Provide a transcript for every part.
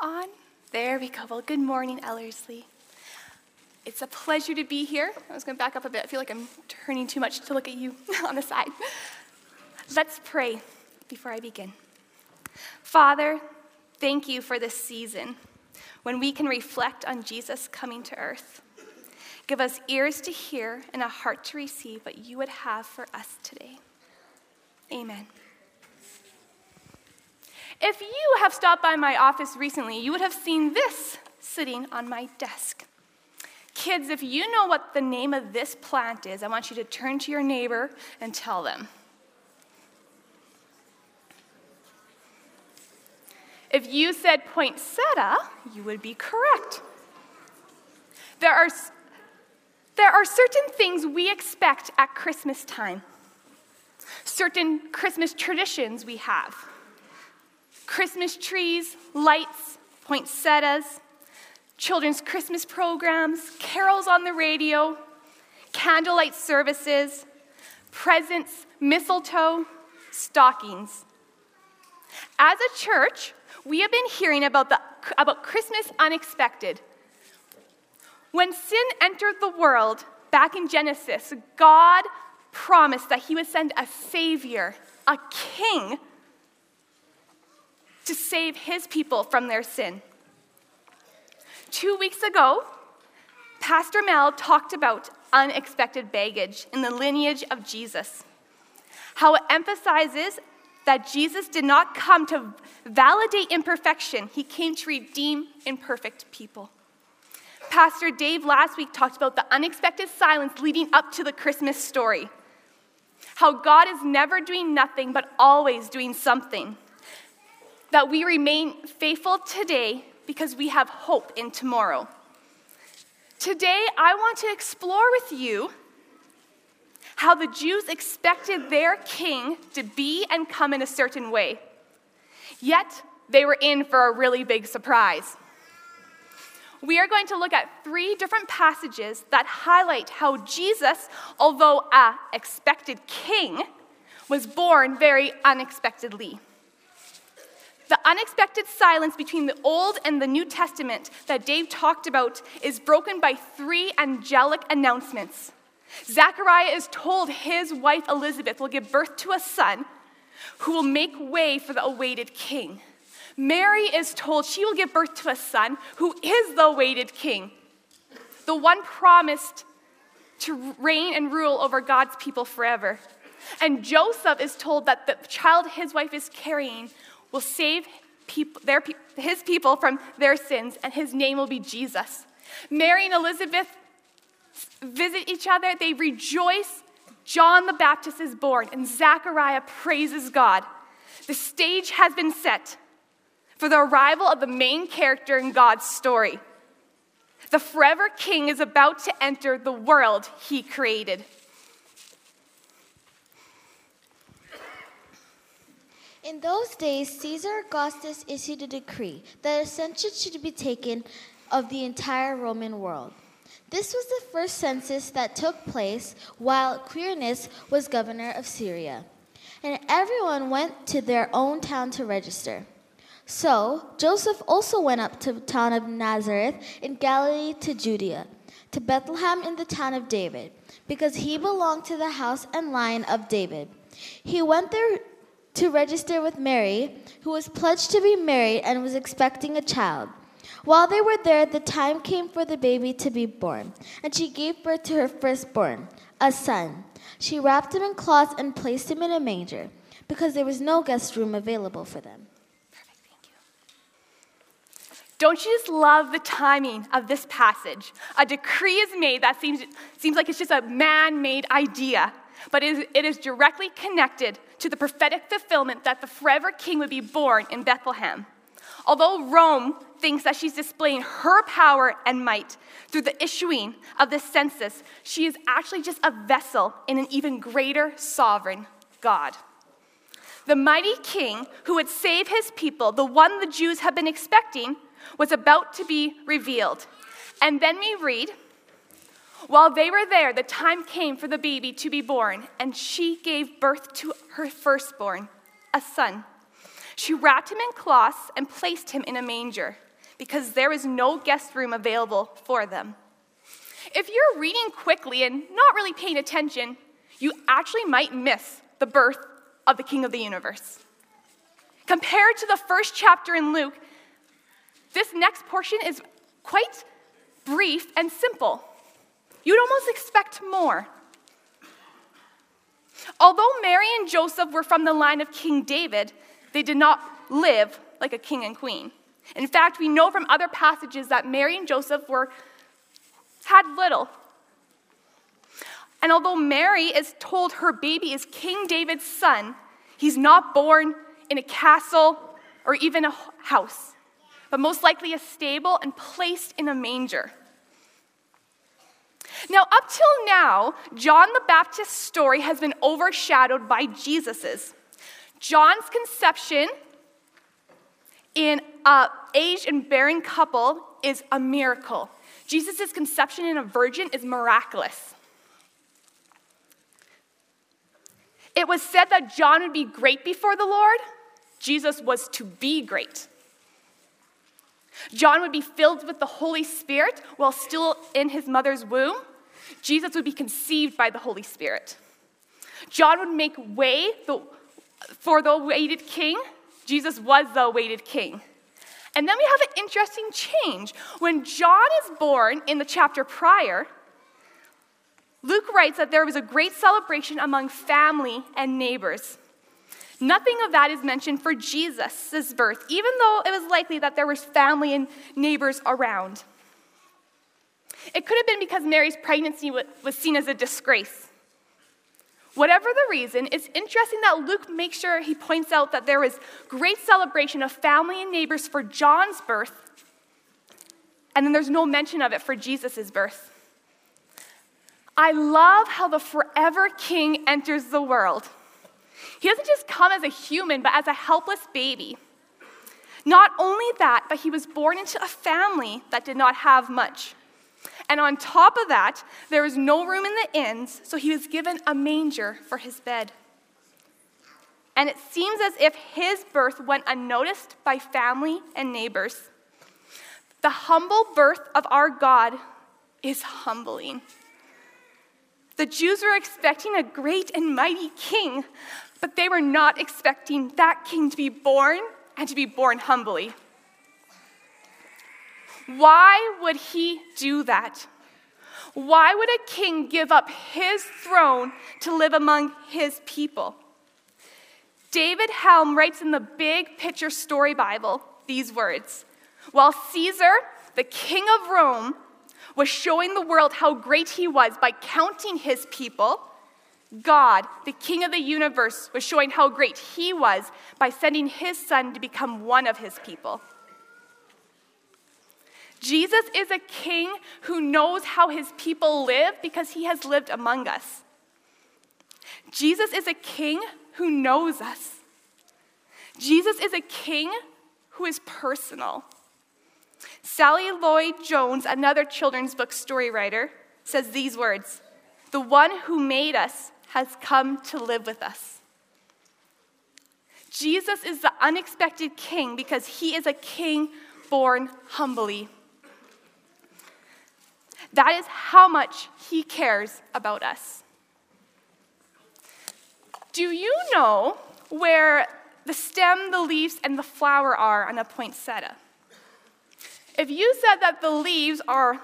On. There we go. Well, good morning, Ellerslie. It's a pleasure to be here. I was going to back up a bit. I feel like I'm turning too much to look at you on the side. Let's pray before I begin. Father, thank you for this season when we can reflect on Jesus coming to earth. Give us ears to hear and a heart to receive what you would have for us today. Amen. If you have stopped by my office recently, you would have seen this sitting on my desk. Kids, if you know what the name of this plant is, I want you to turn to your neighbor and tell them. If you said poinsettia, you would be correct. There are, there are certain things we expect at Christmas time, certain Christmas traditions we have. Christmas trees, lights, poinsettias, children's Christmas programs, carols on the radio, candlelight services, presents, mistletoe, stockings. As a church, we have been hearing about, the, about Christmas unexpected. When sin entered the world back in Genesis, God promised that He would send a Savior, a King, to save His people from their sin. Two weeks ago, Pastor Mel talked about unexpected baggage in the lineage of Jesus, how it emphasizes that Jesus did not come to validate imperfection, he came to redeem imperfect people. Pastor Dave last week talked about the unexpected silence leading up to the Christmas story. How God is never doing nothing but always doing something. That we remain faithful today because we have hope in tomorrow. Today, I want to explore with you how the Jews expected their king to be and come in a certain way. Yet, they were in for a really big surprise. We are going to look at three different passages that highlight how Jesus, although a expected king, was born very unexpectedly. The unexpected silence between the Old and the New Testament that Dave talked about is broken by three angelic announcements. Zechariah is told his wife Elizabeth will give birth to a son who will make way for the awaited king. Mary is told she will give birth to a son who is the awaited king, the one promised to reign and rule over God's people forever. And Joseph is told that the child his wife is carrying will save people, their, his people from their sins, and his name will be Jesus. Mary and Elizabeth visit each other, they rejoice. John the Baptist is born, and Zechariah praises God. The stage has been set for the arrival of the main character in God's story. The forever king is about to enter the world he created. In those days, Caesar Augustus issued a decree that a census should be taken of the entire Roman world. This was the first census that took place while Quirinius was governor of Syria. And everyone went to their own town to register. So Joseph also went up to the town of Nazareth in Galilee to Judea, to Bethlehem in the town of David, because he belonged to the house and line of David. He went there to register with Mary, who was pledged to be married and was expecting a child. While they were there, the time came for the baby to be born, and she gave birth to her firstborn, a son. She wrapped him in cloths and placed him in a manger, because there was no guest room available for them. Perfect, thank you. Don't you just love the timing of this passage? A decree is made that seems, seems like it's just a man made idea, but it is, directly connected to the prophetic fulfillment that the forever king would be born in Bethlehem. Although Rome thinks that she's displaying her power and might through the issuing of this census, she is actually just a vessel in an even greater sovereign God. The mighty king who would save his people, the one the Jews have been expecting, was about to be revealed. And then we read, while they were there, the time came for the baby to be born, and she gave birth to her firstborn, a son. She wrapped him in cloths and placed him in a manger because there was no guest room available for them. If you're reading quickly and not really paying attention, you actually might miss the birth of the King of the universe. Compared to the first chapter in Luke, this next portion is quite brief and simple. You'd almost expect more. Although Mary and Joseph were from the line of King David, they did not live like a king and queen. In fact, we know from other passages that Mary and Joseph were had little. And although Mary is told her baby is King David's son, he's not born in a castle or even a house, but most likely a stable and placed in a manger. Now, up till now, John the Baptist's story has been overshadowed by Jesus's. John's conception in a aged and barren couple is a miracle. Jesus' conception in a virgin is miraculous. It was said that John would be great before the Lord. Jesus was to be great. John would be filled with the Holy Spirit while still in his mother's womb. Jesus would be conceived by the Holy Spirit. John would make way for the awaited king. Jesus was the awaited king. And then we have an interesting change. When John is born in the chapter prior, Luke writes that there was a great celebration among family and neighbors. Nothing of that is mentioned for Jesus' birth, even though it was likely that there was family and neighbors around. It could have been because Mary's pregnancy was seen as a disgrace. Whatever the reason, it's interesting that Luke makes sure he points out that there was great celebration of family and neighbors for John's birth, and then there's no mention of it for Jesus' birth. I love how the forever king enters the world. He doesn't just come as a human, but as a helpless baby. Not only that, but he was born into a family that did not have much. And on top of that, there was no room in the inns, so he was given a manger for his bed. And it seems as if his birth went unnoticed by family and neighbors. The humble birth of our God is humbling. The Jews were expecting a great and mighty king, but they were not expecting that king to be born and to be born humbly. Why would he do that? Why would a king give up his throne to live among his people? David Helm writes in the Big Picture Story Bible these words While Caesar, the king of Rome, was showing the world how great he was by counting his people, God, the king of the universe, was showing how great he was by sending his son to become one of his people. Jesus is a king who knows how his people live because he has lived among us. Jesus is a king who knows us. Jesus is a king who is personal. Sally Lloyd Jones, another children's book story writer, says these words The one who made us has come to live with us. Jesus is the unexpected king because he is a king born humbly. That is how much He cares about us. Do you know where the stem, the leaves, and the flower are on a poinsettia? If you said that the leaves are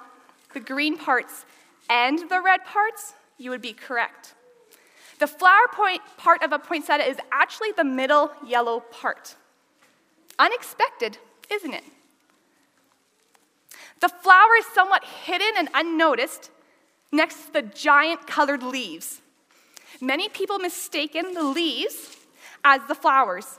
the green parts and the red parts, you would be correct. The flower point part of a poinsettia is actually the middle yellow part. Unexpected, isn't it? The flower is somewhat hidden and unnoticed next to the giant colored leaves. Many people mistaken the leaves as the flowers.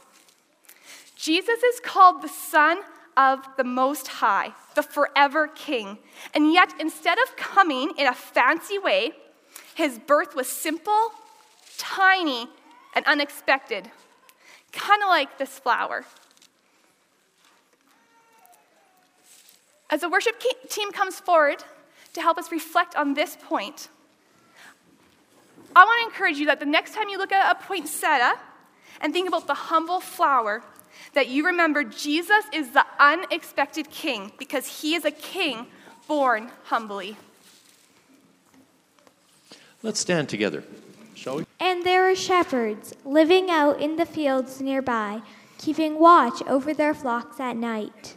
Jesus is called the Son of the Most High, the forever King. And yet, instead of coming in a fancy way, his birth was simple, tiny, and unexpected, kind of like this flower. As the worship team comes forward to help us reflect on this point, I want to encourage you that the next time you look at a poinsettia and think about the humble flower, that you remember Jesus is the unexpected king because he is a king born humbly. Let's stand together, shall we? And there were shepherds living out in the fields nearby, keeping watch over their flocks at night.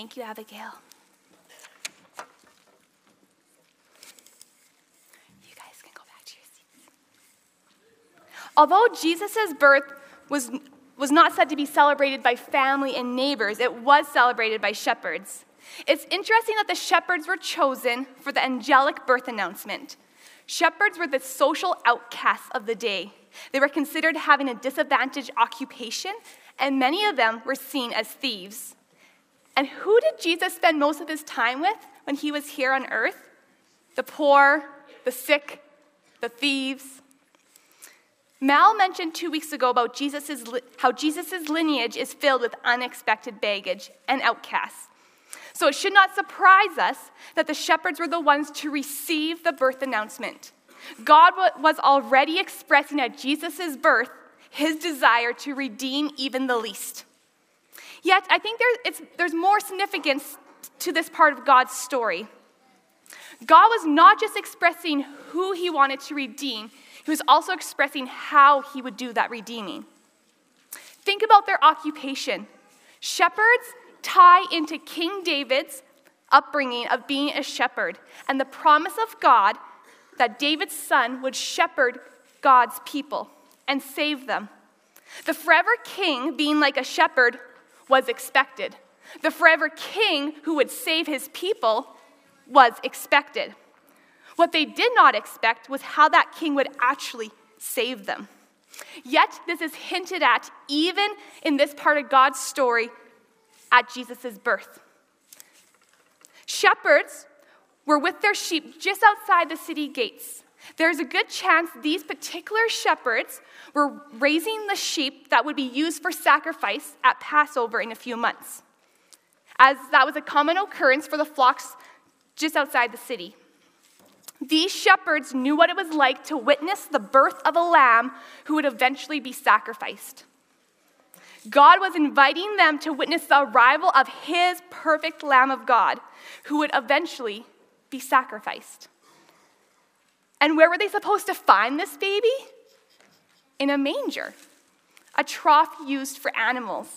Thank you, Abigail. You guys can go back to your seats. Although Jesus' birth was, was not said to be celebrated by family and neighbors, it was celebrated by shepherds. It's interesting that the shepherds were chosen for the angelic birth announcement. Shepherds were the social outcasts of the day. They were considered having a disadvantaged occupation, and many of them were seen as thieves. And who did Jesus spend most of his time with when he was here on earth? The poor, the sick, the thieves. Mal mentioned two weeks ago about Jesus's, how Jesus' lineage is filled with unexpected baggage and outcasts. So it should not surprise us that the shepherds were the ones to receive the birth announcement. God was already expressing at Jesus' birth his desire to redeem even the least. Yet, I think there, there's more significance to this part of God's story. God was not just expressing who he wanted to redeem, he was also expressing how he would do that redeeming. Think about their occupation. Shepherds tie into King David's upbringing of being a shepherd and the promise of God that David's son would shepherd God's people and save them. The forever king, being like a shepherd, was expected. The forever king who would save his people was expected. What they did not expect was how that king would actually save them. Yet, this is hinted at even in this part of God's story at Jesus' birth. Shepherds were with their sheep just outside the city gates. There's a good chance these particular shepherds were raising the sheep that would be used for sacrifice at Passover in a few months, as that was a common occurrence for the flocks just outside the city. These shepherds knew what it was like to witness the birth of a lamb who would eventually be sacrificed. God was inviting them to witness the arrival of his perfect Lamb of God, who would eventually be sacrificed. And where were they supposed to find this baby? In a manger, a trough used for animals.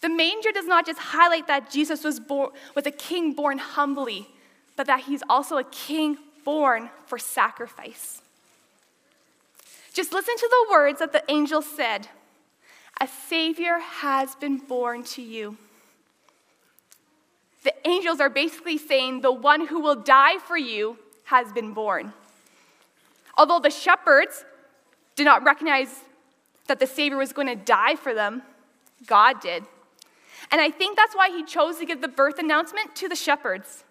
The manger does not just highlight that Jesus was, born, was a king born humbly, but that he's also a king born for sacrifice. Just listen to the words that the angel said A Savior has been born to you. The angels are basically saying, The one who will die for you has been born. Although the shepherds did not recognize that the Savior was going to die for them, God did. And I think that's why he chose to give the birth announcement to the shepherds.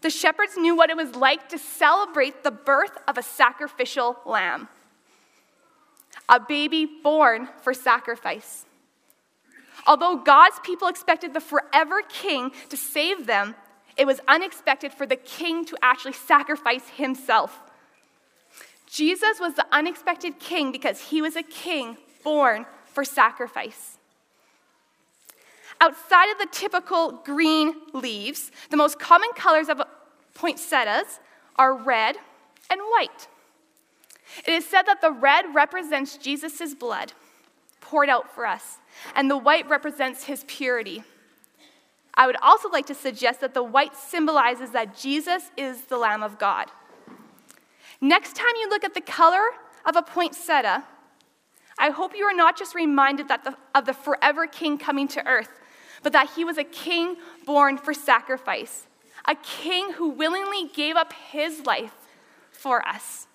The shepherds knew what it was like to celebrate the birth of a sacrificial lamb, a baby born for sacrifice. Although God's people expected the forever king to save them, it was unexpected for the king to actually sacrifice himself. Jesus was the unexpected king because he was a king born for sacrifice. Outside of the typical green leaves, the most common colors of poinsettias are red and white. It is said that the red represents Jesus' blood poured out for us, and the white represents his purity. I would also like to suggest that the white symbolizes that Jesus is the Lamb of God. Next time you look at the color of a poinsettia, I hope you are not just reminded that the, of the forever King coming to earth, but that he was a king born for sacrifice, a king who willingly gave up his life for us.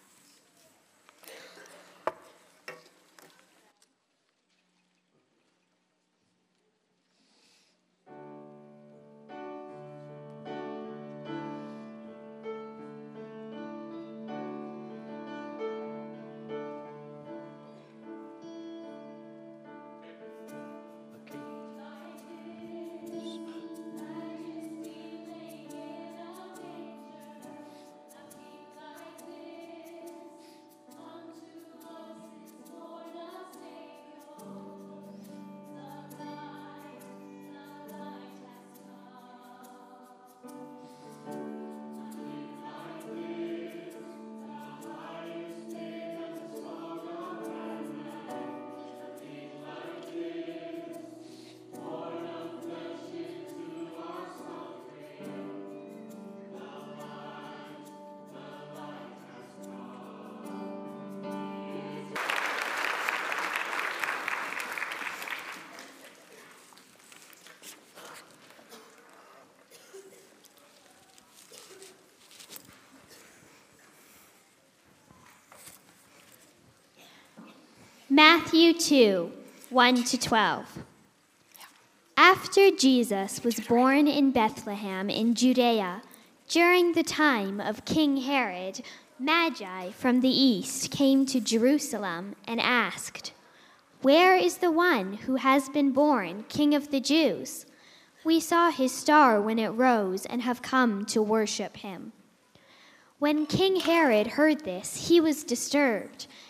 Matthew 2 1 to 12. After Jesus was born in Bethlehem in Judea, during the time of King Herod, Magi from the east came to Jerusalem and asked, Where is the one who has been born King of the Jews? We saw his star when it rose and have come to worship him. When King Herod heard this, he was disturbed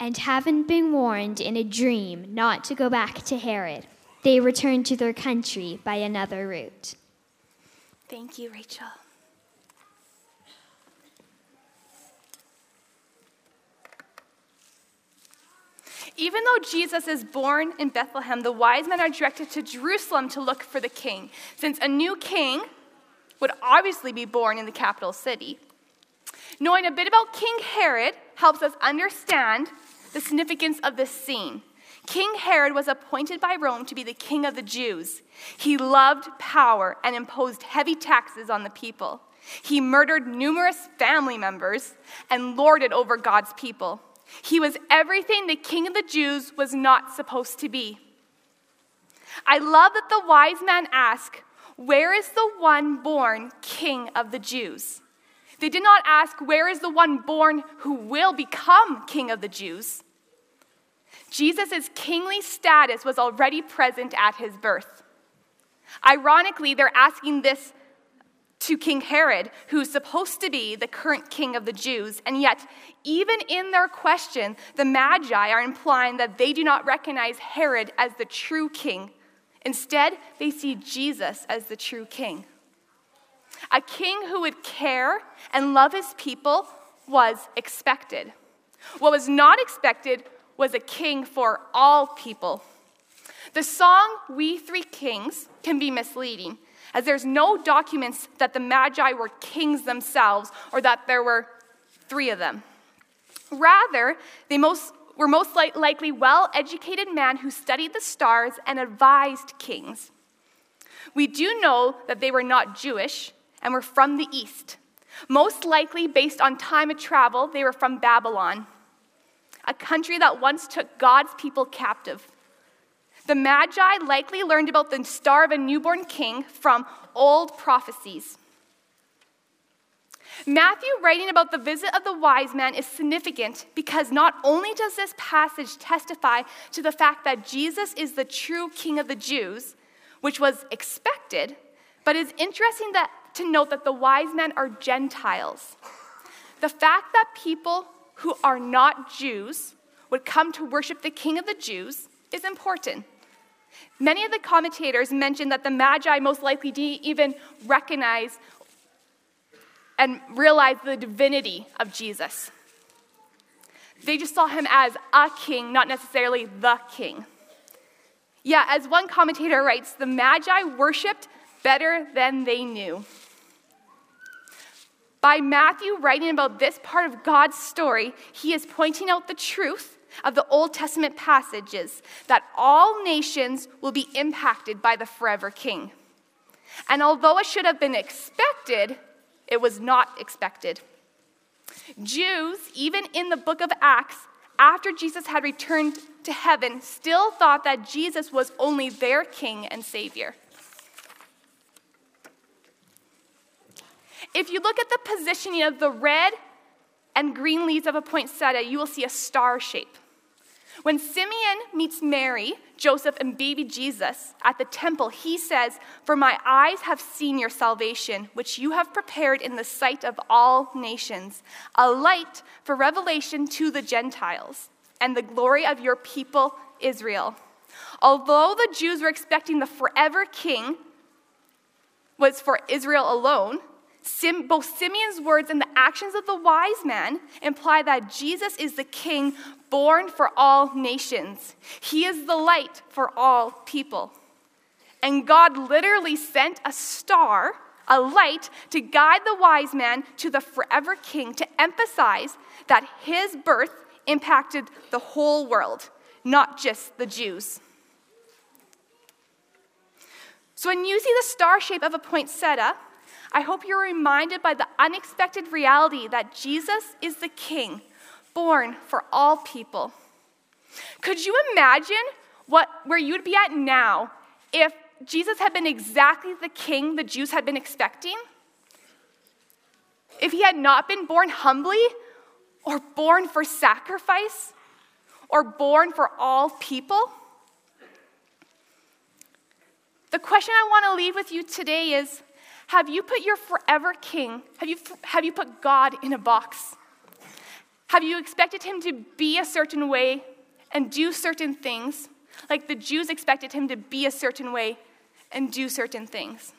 And having been warned in a dream not to go back to Herod, they returned to their country by another route. Thank you, Rachel. Even though Jesus is born in Bethlehem, the wise men are directed to Jerusalem to look for the king, since a new king would obviously be born in the capital city. Knowing a bit about King Herod helps us understand the significance of this scene. King Herod was appointed by Rome to be the king of the Jews. He loved power and imposed heavy taxes on the people. He murdered numerous family members and lorded over God's people. He was everything the king of the Jews was not supposed to be. I love that the wise men ask, Where is the one born king of the Jews? They did not ask, Where is the one born who will become king of the Jews? Jesus' kingly status was already present at his birth. Ironically, they're asking this to King Herod, who's supposed to be the current king of the Jews, and yet, even in their question, the Magi are implying that they do not recognize Herod as the true king. Instead, they see Jesus as the true king. A king who would care and love his people was expected. What was not expected was a king for all people. The song We Three Kings can be misleading, as there's no documents that the Magi were kings themselves or that there were three of them. Rather, they most, were most likely well educated men who studied the stars and advised kings. We do know that they were not Jewish and were from the east. Most likely, based on time of travel, they were from Babylon, a country that once took God's people captive. The Magi likely learned about the star of a newborn king from old prophecies. Matthew writing about the visit of the wise man is significant because not only does this passage testify to the fact that Jesus is the true king of the Jews, which was expected, but it's interesting that, to note that the wise men are Gentiles. The fact that people who are not Jews would come to worship the king of the Jews is important. Many of the commentators mention that the Magi most likely didn't even recognize and realize the divinity of Jesus. They just saw him as a king, not necessarily the king. Yeah, as one commentator writes, the Magi worshiped better than they knew. By Matthew writing about this part of God's story, he is pointing out the truth of the Old Testament passages that all nations will be impacted by the forever king. And although it should have been expected, it was not expected. Jews, even in the book of Acts, after Jesus had returned to heaven, still thought that Jesus was only their king and savior. If you look at the positioning of the red and green leaves of a poinsettia, you will see a star shape. When Simeon meets Mary, Joseph, and baby Jesus at the temple, he says, For my eyes have seen your salvation, which you have prepared in the sight of all nations, a light for revelation to the Gentiles, and the glory of your people Israel. Although the Jews were expecting the forever king was for Israel alone, Sim, both Simeon's words and the actions of the wise man imply that Jesus is the king born for all nations. He is the light for all people. And God literally sent a star, a light, to guide the wise man to the forever king to emphasize that his birth impacted the whole world, not just the Jews. So when you see the star shape of a poinsettia, I hope you're reminded by the unexpected reality that Jesus is the King, born for all people. Could you imagine what, where you'd be at now if Jesus had been exactly the king the Jews had been expecting? If he had not been born humbly, or born for sacrifice, or born for all people? The question I want to leave with you today is have you put your forever king, have you, have you put God in a box? Have you expected him to be a certain way and do certain things, like the Jews expected him to be a certain way and do certain things?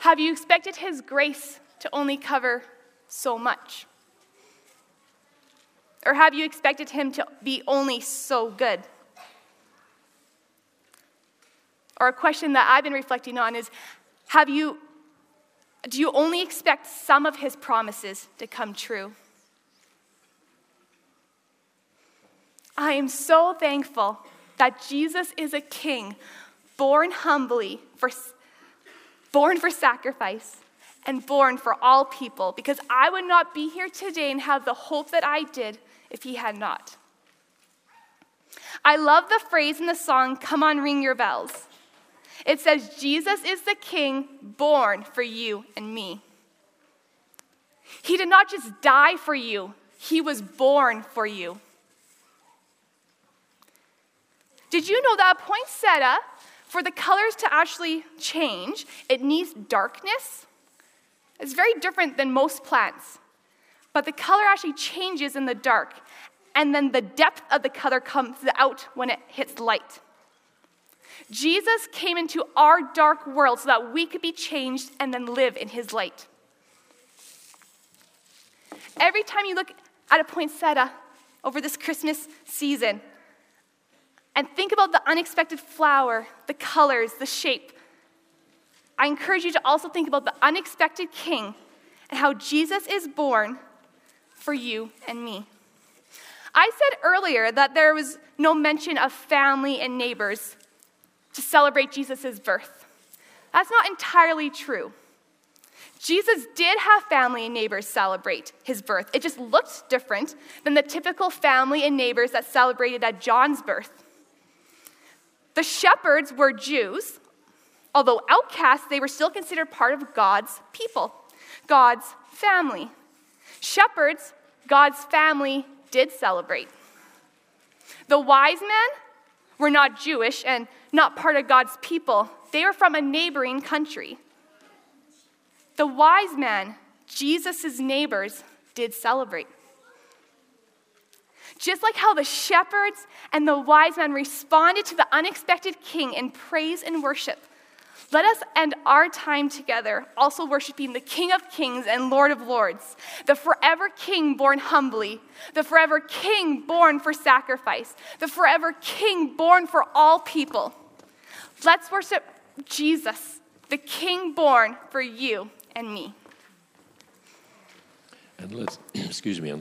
Have you expected his grace to only cover so much? Or have you expected him to be only so good? Or a question that I've been reflecting on is have you do you only expect some of his promises to come true? I am so thankful that Jesus is a king born humbly for born for sacrifice and born for all people because I would not be here today and have the hope that I did if he had not. I love the phrase in the song, Come on, Ring Your Bells. It says, Jesus is the King born for you and me. He did not just die for you, He was born for you. Did you know that poinsettia, for the colors to actually change, it needs darkness? It's very different than most plants. But the color actually changes in the dark, and then the depth of the color comes out when it hits light. Jesus came into our dark world so that we could be changed and then live in his light. Every time you look at a poinsettia over this Christmas season and think about the unexpected flower, the colors, the shape, I encourage you to also think about the unexpected king and how Jesus is born for you and me. I said earlier that there was no mention of family and neighbors to celebrate Jesus' birth. That's not entirely true. Jesus did have family and neighbors celebrate his birth. It just looked different than the typical family and neighbors that celebrated at John's birth. The shepherds were Jews, although outcasts, they were still considered part of God's people, God's family. Shepherds, God's family, did celebrate. The wise men were not Jewish and not part of God's people, they were from a neighboring country. The wise men, Jesus' neighbors, did celebrate. Just like how the shepherds and the wise men responded to the unexpected king in praise and worship, let us end our time together also worshiping the King of Kings and Lord of Lords, the forever King born humbly, the forever King born for sacrifice, the forever King born for all people. Let's worship Jesus, the King born for you and me. And let's, excuse me, and let's